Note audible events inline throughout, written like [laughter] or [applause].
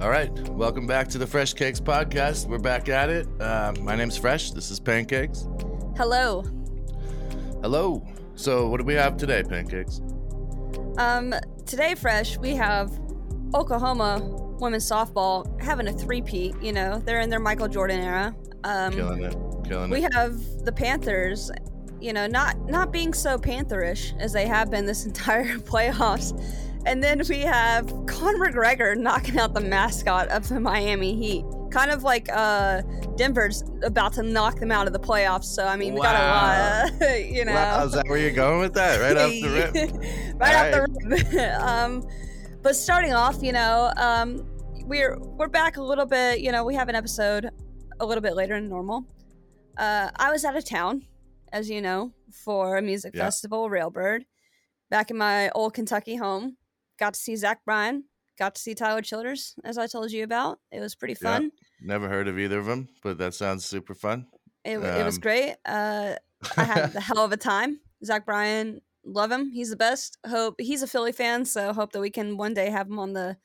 All right, welcome back to the Fresh Cakes podcast. We're back at it. Uh, my name's Fresh. This is Pancakes. Hello. Hello. So, what do we have today, Pancakes? Um, today, Fresh, we have Oklahoma women's softball having a three-peat. You know, they're in their Michael Jordan era. Um, Killing it. Killing we it. have the Panthers. You know, not not being so Pantherish as they have been this [laughs] entire [laughs] playoffs. And then we have Conor McGregor knocking out the mascot of the Miami Heat. Kind of like uh, Denver's about to knock them out of the playoffs. So I mean, we got a lot. [laughs] you know, Wow, is that where you're going with that? Right off the rip. [laughs] right off the rip. [laughs] um, but starting off, you know, um, we're we're back a little bit. You know, we have an episode a little bit later than normal. Uh, I was out of town, as you know, for a music Yeah. festival, Railbird, back in my old Kentucky home. Got to see Zach Bryan. Got to see Tyler Childers, as I told you about. It was pretty fun. Never heard of either of them, but that sounds super fun. It, w it was Um, great. Uh, I had [laughs] the hell of a time. Zach Bryan, love him. He's the best. Hope he's a Philly fan, so hope that we can one day have him on the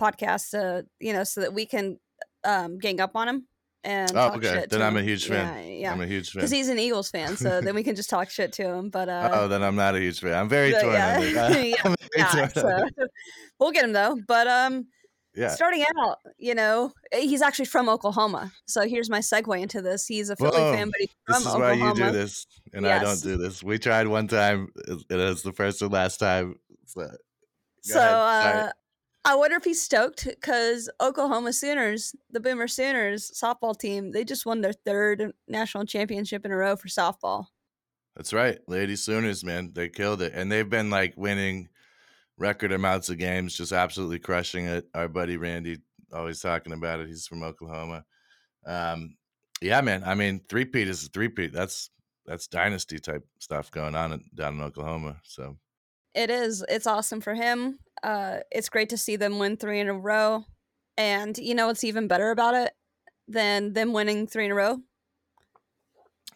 podcast. Uh, you know, so that we can um, gang up on him and Oh, okay. shit. Then I'm a huge fan. Yeah, yeah. I'm a huge fan. Because he's an Eagles fan, so then we can just talk shit to him. But uh, oh, then I'm not a huge fan. I'm very torn yeah. [laughs] [laughs] it. Yeah, I'm very yeah, torn so [laughs] we'll get him though. But um, Yeah. starting out, you know, he's actually from Oklahoma. So here's my segue into this. He's a Philly Whoa. fan, but he's from This is why you do this, and I don't do this. We tried one time, and was the first and last time. So, So uh. I wonder if he's stoked because Oklahoma Sooners, the Boomer Sooners softball team, they just won their third national championship in a row for softball. that's right, Lady Sooners, man, they killed it, and they've been like winning record amounts of games, just absolutely crushing it. Our buddy Randy always talking about it. He's from Oklahoma. Um, yeah, man. I mean, three peat is a three peat. That's that's dynasty type stuff going on down in Oklahoma. So It is. It's awesome for him. Uh, it's great to see them win three in a row. And you know what's even better about it than them winning three in a row?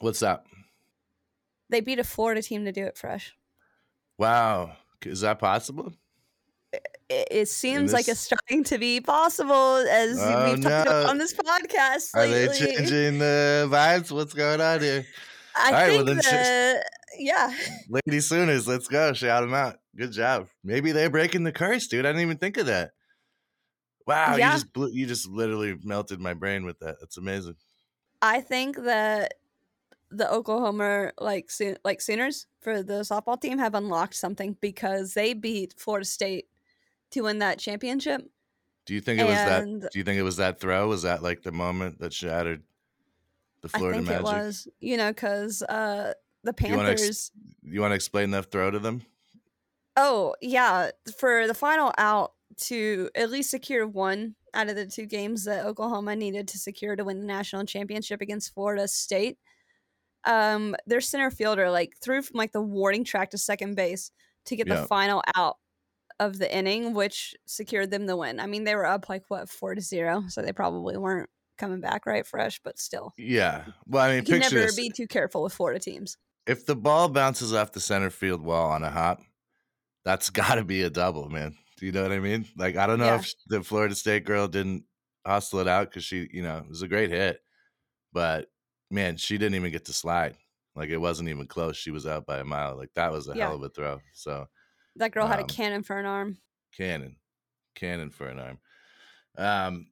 what's that? They beat a Florida team to do it fresh. Wow, is that possible? It, it seems like it's starting to be possible as Oh, we've talked no. about on this podcast Are they lately. changing the vibes? What's going on here? I All right, well, think sh- that, yeah. Lady Sooners, let's go. Shout them out. Good job. Maybe they're breaking the curse, dude. I didn't even think of that. Wow, Yeah. you just blew, you just literally melted my brain with that. That's amazing. I think that the Oklahoma like Soo- like Sooners for the softball team have unlocked something because they beat Florida State to win that championship. Do you think it was that? Do you think it was that throw? Was that like the moment that shattered the Florida I think Magic? it was, you know, because uh, the ex- Panthers. You want to explain the throw to them? oh yeah, for the final out to at least secure one out of the two games that Oklahoma needed to secure to win the national championship against Florida State. Um, their center fielder like threw from like the warning track to second base to get the final out of the inning, which secured them the win. I mean, they were up like what four to zero, so they probably weren't coming back right fresh, but still, Yeah. Well, I mean, you can picture never this. be too careful with Florida teams. if the ball bounces off the center field wall on a hop, that's [laughs] got to be a double, man. Do you know what I mean? Like, I don't know Yeah. if the Florida State girl didn't hustle it out because she, you know, it was a great hit, but man, she didn't even get to slide. Like, it wasn't even close. She was out by a mile. Like, that was a Yeah. hell of a throw. So, That girl had a Um, cannon for an arm. cannon, cannon for an arm. Um,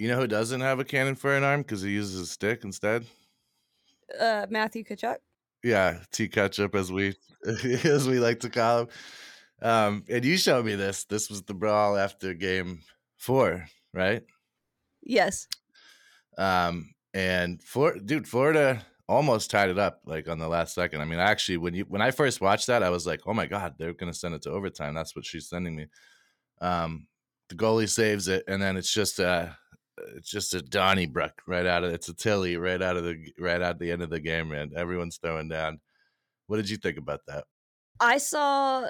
you know who doesn't have a cannon for an arm because he uses a stick instead? Uh, Matthew Tkachuk. Yeah, T ketchup as we [laughs] as we like to call him. Um, and you showed me this. This was the brawl after game four, right? Yes. Um, and Flor- dude, Florida almost tied it up like on the last second. I mean, actually, when you when I first watched that, I was like, oh my god, they're gonna send it to overtime. That's what she's sending me. Um, the goalie saves it, and then it's just a it's just a Donnybrook right out of it's a Tilly right out of the right out the end of the game, man. Everyone's throwing down. What did you think about that? I saw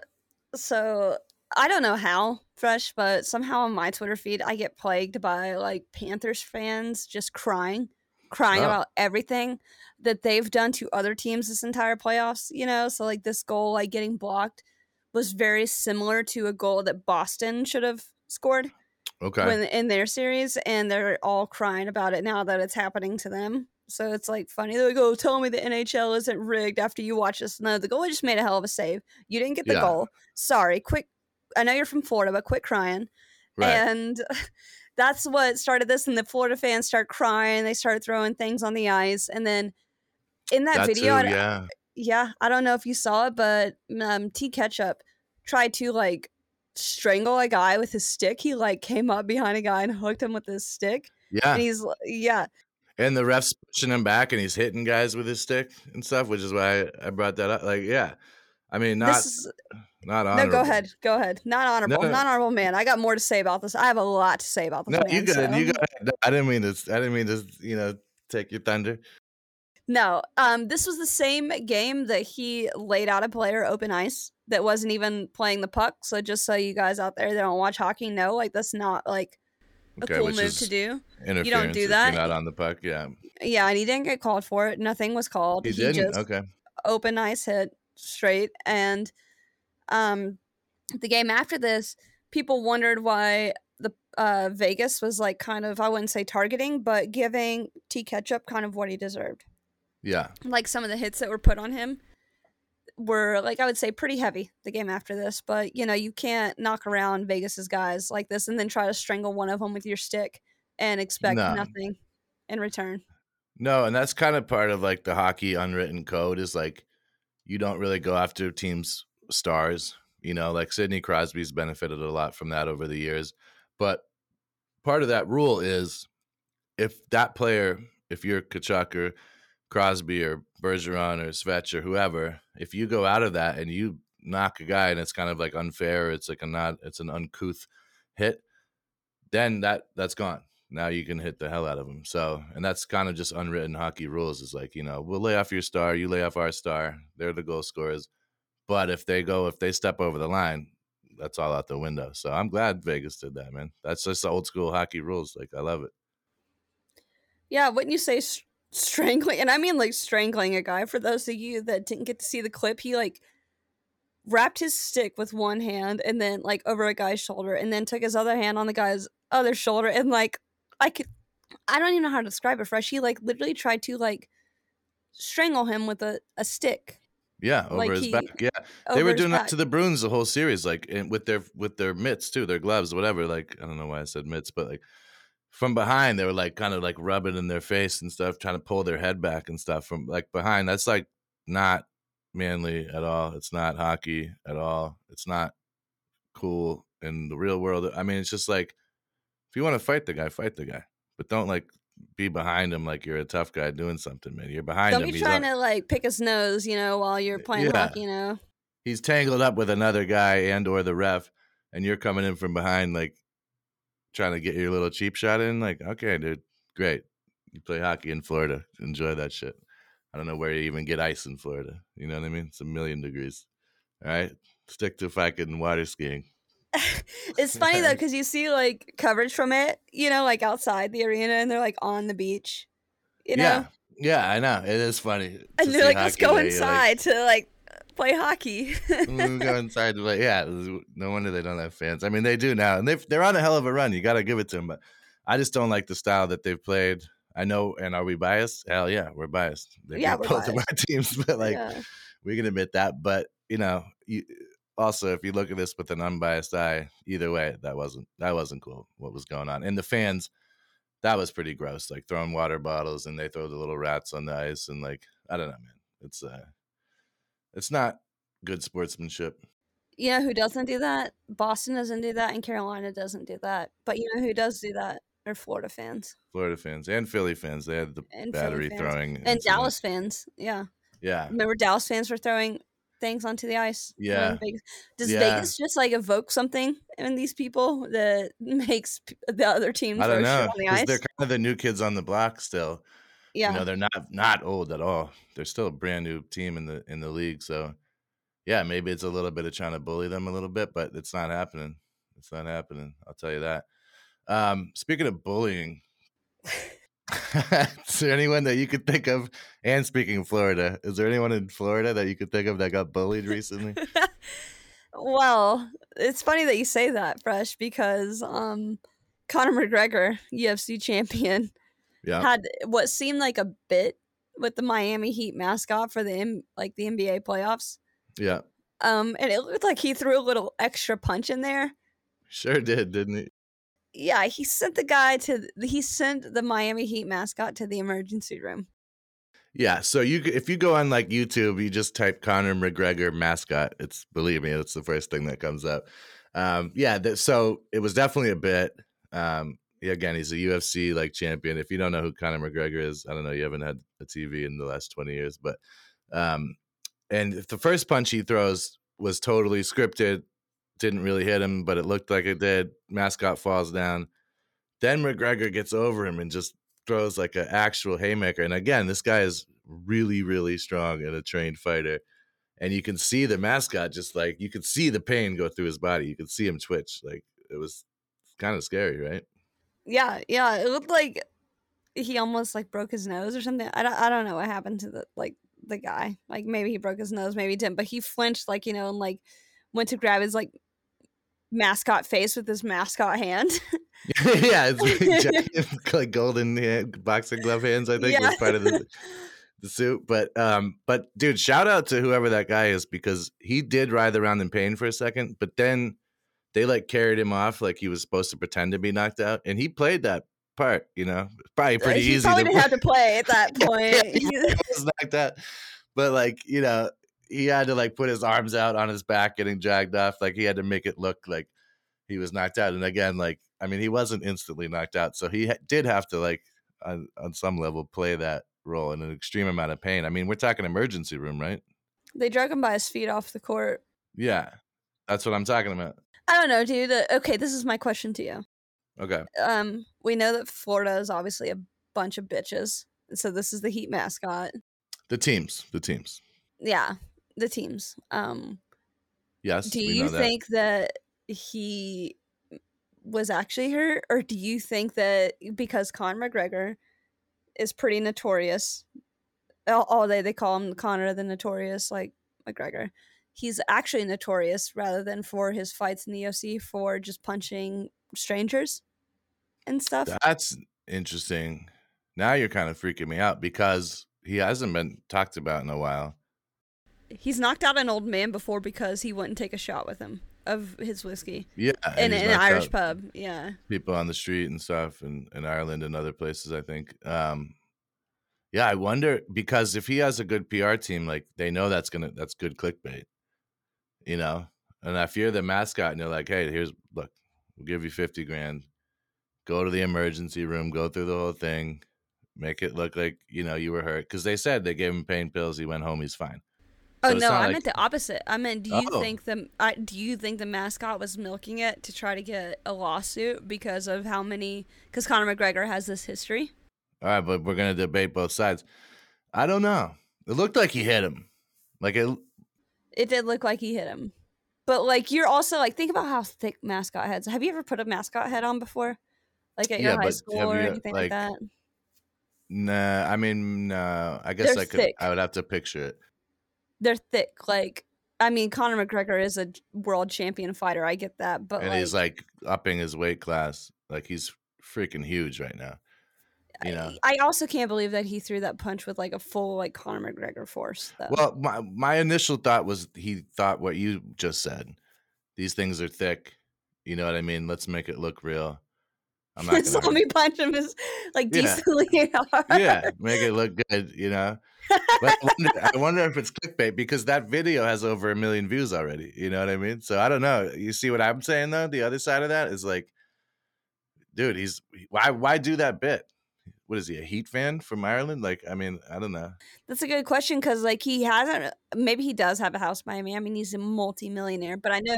so I don't know how fresh, but somehow on my Twitter feed I get plagued by like Panthers fans just crying, crying Oh. about everything that they've done to other teams this entire playoffs, you know? So like this goal like getting blocked was very similar to a goal that Boston should have scored. Okay. when in their series, and they're all crying about it now that it's happening to them. So it's like funny. They're like, "Oh, tell me the NHL isn't rigged after you watch this." No, the goalie just made a hell of a save. You didn't get the Yeah. goal. Sorry. Quick. I know you're from Florida, but quit crying. right. And [laughs] that's what started this. And the Florida fans start crying. They start throwing things on the ice. And then in that, that video, too, I- yeah. yeah, I don't know if you saw it, but um, T Ketchup tried to like strangle a guy with his stick. He like came up behind a guy and hooked him with his stick. Yeah. And he's yeah, And the ref's pushing him back and he's hitting guys with his stick and stuff, which is why I, I brought that up. Like, yeah. I mean, not this is not no. Go ahead, go ahead. Not honorable, no. not honorable man. I got more to say about this. I have a lot to say about the No, you fans, good. You so- got. I didn't mean to. I didn't mean to. You know, take your thunder. No, um, this was the same game that he laid out a player open ice that wasn't even playing the puck. So just so you guys out there that don't watch hockey know, like that's not like a Okay, cool move to do. You don't do that. You're not on the puck. Yeah, Yeah, and he didn't get called for it. Nothing was called. he He, didn't. just Okay. open ice hit straight. And um, the game after this, people wondered why the uh, Vegas was like kind of I wouldn't say targeting, but giving T Ketchup kind of what he deserved. Yeah. like some of the hits that were put on him were like I would say pretty heavy the game after this, but you know, you can't knock around Vegas's guys like this and then try to strangle one of them with your stick and expect No. nothing in return. No, and that's kind of part of like the hockey unwritten code is like you don't really go after teams' stars. You know, like Sidney Crosby's benefited a lot from that over the years. But part of that rule is if that player, if you're Tkachuk or Crosby or Bergeron or Svetch or whoever, if you go out of that and you knock a guy and it's kind of like unfair, it's like a not, it's an uncouth hit, then that that's gone. Now you can hit the hell out of them. So, and that's kind of just unwritten hockey rules. Is like you know we'll lay off your star, you lay off our star. They're the goal scorers, but if they go, if they step over the line, that's all out the window. So I'm glad Vegas did that, man. That's just the old school hockey rules. Like I love it. Yeah, wouldn't you say strangling? And I mean like strangling a guy. For those of you that didn't get to see the clip, he like wrapped his stick with one hand and then like over a guy's shoulder and then took his other hand on the guy's other shoulder and like I could I don't even know how to describe it fresh. He like literally tried to like strangle him with a, a stick. Yeah, over Like his he- back. Yeah, they were doing that to the Bruins the whole series, like and with their with their mitts too, their gloves, whatever. Like I don't know why I said mitts, but like from behind, they were like kind of like rubbing in their face and stuff, trying to pull their head back and stuff from like behind. That's like not manly at all. It's not hockey at all. It's not cool in the real world. I mean, it's just like if you want to fight the guy, fight the guy, but don't like be behind him like you're a tough guy doing something, man. You're behind Don't him. be trying to like pick his nose, you know, while you're playing Yeah. hockey, you know. he's tangled up with another guy and or the ref and you're coming in from behind like trying to get your little cheap shot in like okay dude great. You play hockey in florida. Enjoy that shit. I don't know where you even get ice in florida you know what i mean? It's a million degrees. All right stick to fucking water skiing. [laughs] It's funny though because you see like coverage from it, you know, like outside the arena, and they're like on the beach, you know, yeah. Yeah i know. It is funny and they're like, let's go. You're like, inside to like play hockey. "Mm, go inside to play. Yeah, no wonder they don't have fans. I mean, they do now, and they they're on a hell of a run. You got to give it to them, but I just don't like the style that they've played. I know, and are we biased? Hell yeah, we're biased. They Yeah, we're both of our teams, but like Yeah. we can admit that. But you know, you, also if you look at this with an unbiased eye, either way, that wasn't that wasn't cool. What was going on, and the fans. That was pretty gross, like throwing water bottles and they throw the little rats on the ice and like I don't know, man. It's uh it's not good sportsmanship. You know who doesn't do that? Boston doesn't do that, and Carolina doesn't do that. But you know who does do that? Are Florida fans Florida fans and Philly fans. They had the and battery throwing and incident. Dallas fans. Yeah, Yeah, remember Dallas fans were throwing things onto the ice. Yeah. Vegas- Does Yeah. Vegas just like evoke something in these people that [laughs] makes the other team I don't know on the ice? they're kind of the new kids on the block still. Yeah, You know, they're not not old at all. They're still a brand new team in the in the league. So, yeah, maybe it's a little bit of trying to bully them a little bit, but it's not happening. It's not happening. I'll tell you that. Um, speaking of bullying, [laughs] is there anyone that you could think of? And speaking of Florida, is there anyone in Florida that you could think of that got bullied recently? [laughs] well, it's funny that you say that, Fresh, because um, Conor McGregor, UFC champion, Yeah. had what seemed like a bit with the Miami Heat mascot for the M- like the NBA playoffs. Yeah. Um, and it looked like he threw a little extra punch in there. Sure did, didn't he? Yeah, he sent the guy to he sent the Miami Heat mascot to the emergency room. Yeah. So you if you go on like YouTube, you just type Conor McGregor mascot. It's believe me, it's the first thing that comes up. Um, yeah. That, so it was definitely a bit. Um, again, he's a UFC like champion. If you don't know who Conor McGregor is, I don't know. You haven't had a TV in the last twenty years, but um, and if the first punch he throws was totally scripted, didn't really hit him, but it looked like it did. Mascot falls down. Then McGregor gets over him and just throws like an actual haymaker. And again, this guy is really, really strong and a trained fighter. And you can see the mascot just like you could see the pain go through his body. You could see him twitch. Like it was kind of scary, right? Yeah, yeah, it looked like he almost like broke his nose or something. I don't, I don't know what happened to the like the guy. Like maybe he broke his nose, maybe he didn't, but he flinched like you know and like went to grab his like mascot face with his mascot hand. [laughs] yeah, it's like, [laughs] like golden hand, boxing glove hands. I think Yeah. was part of the the suit. But um, but dude, shout out to whoever that guy is because he did writhe around in pain for a second, but then they like carried him off like he was supposed to pretend to be knocked out, and he played that part. You know, probably pretty he easy. probably didn't have to play at that [laughs] point. yeah, was knocked out, but like you know, he had to like put his arms out on his back, getting dragged off. Like he had to make it look like he was knocked out. And again, like I mean, he wasn't instantly knocked out, so he ha- did have to like on, on some level play that role in an extreme amount of pain. I mean, we're talking emergency room, right? they drug him by his feet off the court. Yeah, that's what I'm talking about. I don't know, dude. Uh, Okay, this is my question to you. Okay, Um, we know that Florida is obviously a bunch of bitches. So this is the Heat mascot. the teams, the teams. Yeah, the teams. Um, Yes, do we you know that. think that he was actually hurt, or do you think that because Conor McGregor is pretty notorious, all, all day they call him Conor the Notorious, like McGregor. He's actually notorious rather than for his fights in the UFC for just punching strangers and stuff. That's interesting. Now you're kind of freaking me out because he hasn't been talked about in a while. He's knocked out an old man before because he wouldn't take a shot with him of his whiskey Yeah, in, in an Irish pub. Yeah. people on the street and stuff, and in Ireland and other places. I think. Um, yeah, I wonder because if he has a good PR team, like they know that's gonna that's good clickbait, you know. And if you're the mascot and you're like, hey, here's look, we'll give you fifty grand, go to the emergency room, go through the whole thing, make it look like you know you were hurt because they said they gave him pain pills, he went home, he's fine. Oh So no, I like- meant the opposite. I meant, do you Oh. think the I, do you think the mascot was milking it to try to get a lawsuit because of how many? Because Conor McGregor has this history. All right, but we're gonna debate both sides. I don't know. It looked like he hit him. Like it. It did look like he hit him, but like you're also like think about how thick mascot heads. Have you ever put a mascot head on before, like at Yeah, your high school or you, anything like, like, that? Nah, I mean, no. I guess They're I could. thick. I would have to picture it. They're thick. Like I mean, Conor McGregor is a world champion fighter. I get that, but and like, he's like upping his weight class. Like he's freaking huge right now. You know. I, I also can't believe that he threw that punch with like a full like Conor McGregor force. Though. Well, my my initial thought was he thought what you just said. These things are thick. You know what I mean? Let's make it look real. I'm not [laughs] saw gonna. me punch him as like Yeah. decently [laughs] hard. yeah, make it look good. You know. But I [laughs] wonder, I wonder if it's clickbait because that video has over a million views already. You know what I mean? So I don't know. You see what I'm saying though? The other side of that is like, dude, he's why why do that bit? What is he a Heat fan from Ireland? Like, I mean, I don't know. That's a good question because like he hasn't. Uh, maybe he does have a house in Miami. I mean, he's a multi-millionaire, but I know,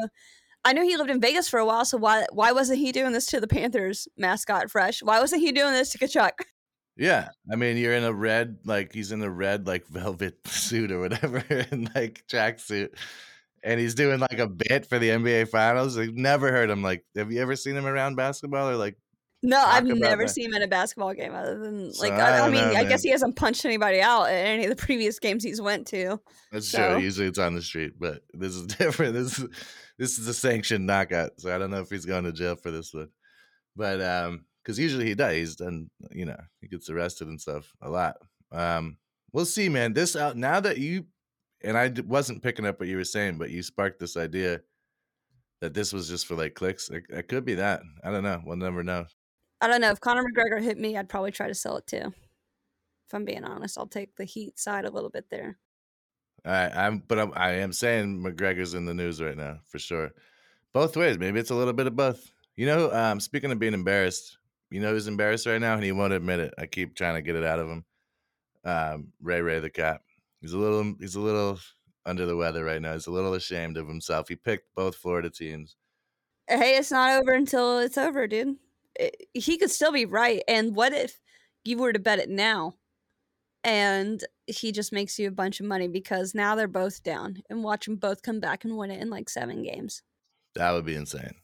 I know he lived in Vegas for a while. So why why wasn't he doing this to the Panthers mascot Fresh? Why wasn't he doing this to Tkachuk? Yeah, I mean, you're in a red, like he's in a red, like [laughs] velvet suit or whatever, and like tracksuit, and he's doing like a bit for the NBA Finals. I've never heard him. Like, have you ever seen him around basketball or like? No, I've never that. seen him in a basketball game other than like I I, I mean know, I guess he hasn't punched anybody out at any of the previous games he's went to. That's So- true. Usually it's on the street, but this is [laughs] different. This is this is a sanctioned knockout, so I don't know if he's going to jail for this one. but um, because usually he does. Done, you know, he gets arrested and stuff a lot. Um, we'll see, man. This out now that you and I d- wasn't picking up what you were saying, but you sparked this idea that this was just for like clicks. It, it could be that. I don't know. We'll never know. I don't know. If Conor McGregor hit me, I'd probably try to sell it too. If I'm being honest, I'll take the heat side a little bit there. I, I'm, but I'm, I am saying McGregor's in the news right now for sure. Both ways. Maybe it's a little bit of both. You know, um, speaking of being embarrassed, you know who's embarrassed right now, and he won't admit it. I keep trying to get it out of him. Um, Ray Ray the cat. He's a little. He's a little under the weather right now. He's a little ashamed of himself. He picked both Florida teams. Hey, it's not over until it's over, dude. It, he could still be right. And what if you were to bet it now and he just makes you a bunch of money because now they're both down and watch them both come back and win it in like seven games? That would be insane.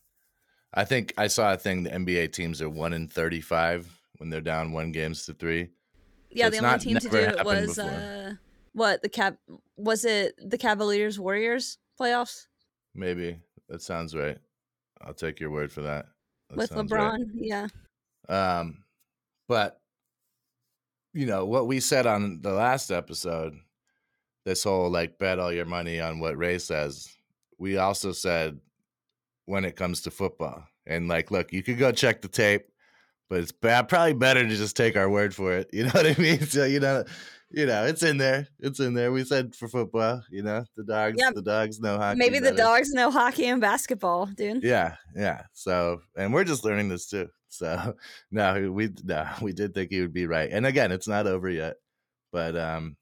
I think I saw a thing. The NBA teams are one in thirty-five when they're down one games to three. Yeah, So the only team to do it was uh what the cap was it the Cavaliers Warriors playoffs Maybe that sounds right. I'll take your word for that. That with sounds right. LeBron. Yeah. Um, but you know what we said on the last episode, this whole like bet all your money on what Ray says. We also said when it comes to football, and like, look, you could go check the tape, but it's bad, probably better to just take our word for it. [laughs] You know what I mean? So you know, you know, it's in there. It's in there. We said for football, you know, the dogs, Yeah. the dogs know hockey. Maybe the better. dogs know hockey and basketball, dude. Yeah, yeah. So, and we're just learning this too. So, [laughs] no, we no, we did think he would be right. And again, it's not over yet. But um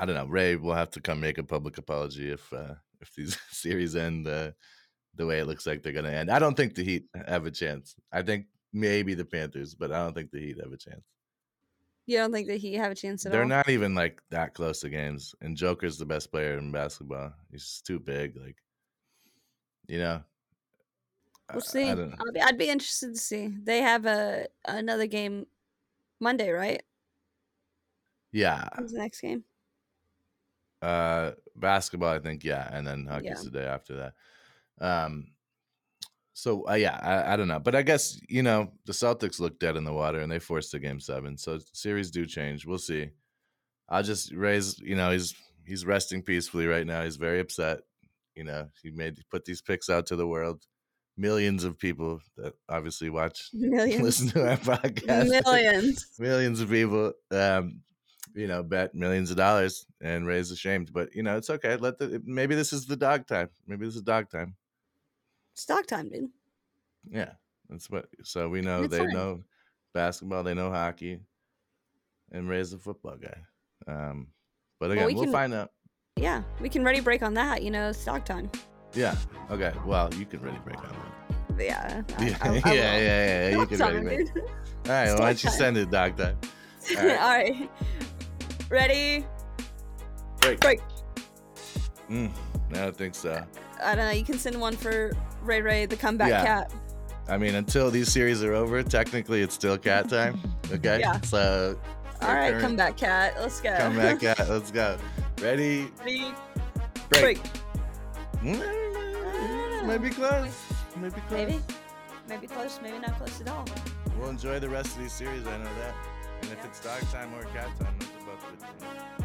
I don't know. Ray will have to come make a public apology if uh if these [laughs] series end uh, the way it looks like they're going to end. I don't think the Heat have a chance. I think maybe the Panthers, but I don't think the Heat have a chance. You don't think that he have a chance at They're all? not even like that close to games. And Joker's the best player in basketball. He's just too big. Like, you know. I- We'll see. I I'll be, I'd be interested to see. They have a another game Monday, right? Yeah. When's the next game? Uh, basketball, I think, yeah, and then hockey's Yeah. the day after that. Um, so uh, yeah, I, I don't know, but I guess you know the Celtics look dead in the water and they forced a game seven, so series do change. We'll see. I'll just raise, you know, he's he's resting peacefully right now. He's very upset. You know, he made put these picks out to the world. Millions of people that obviously watch, [laughs] Millions. listen to our podcast. Millions. [laughs] millions of people um you know bet millions of dollars and Ray's ashamed but you know it's okay let the maybe this is the dog time maybe this is dog time Stock time, dude. yeah that's what so we know they fine. know basketball they know hockey and Ray's a football guy um but Well, again we we will can- find out Yeah, we can ready break on that. You know, stock time. yeah okay well you can really break on that yeah. [laughs] I- yeah I- I yeah, yeah yeah you can time, really break all right [laughs] well, why don't you time. send it time All [laughs] All right. right. Ready? break Break. mm, I don't think so I don't know. You can send one for Ray Ray, the comeback Yeah. cat. I mean, until these series are over, technically it's still cat time. Okay. Yeah. So All right, current- comeback cat. Let's go. come back [laughs] cat. Let's go. Ready? Ready? Break. Break. Mm, Maybe close. Maybe close. Maybe. Maybe close, maybe not close at all. We'll enjoy the rest of these series. I know that. And if it's dog time or cat time, that's about it.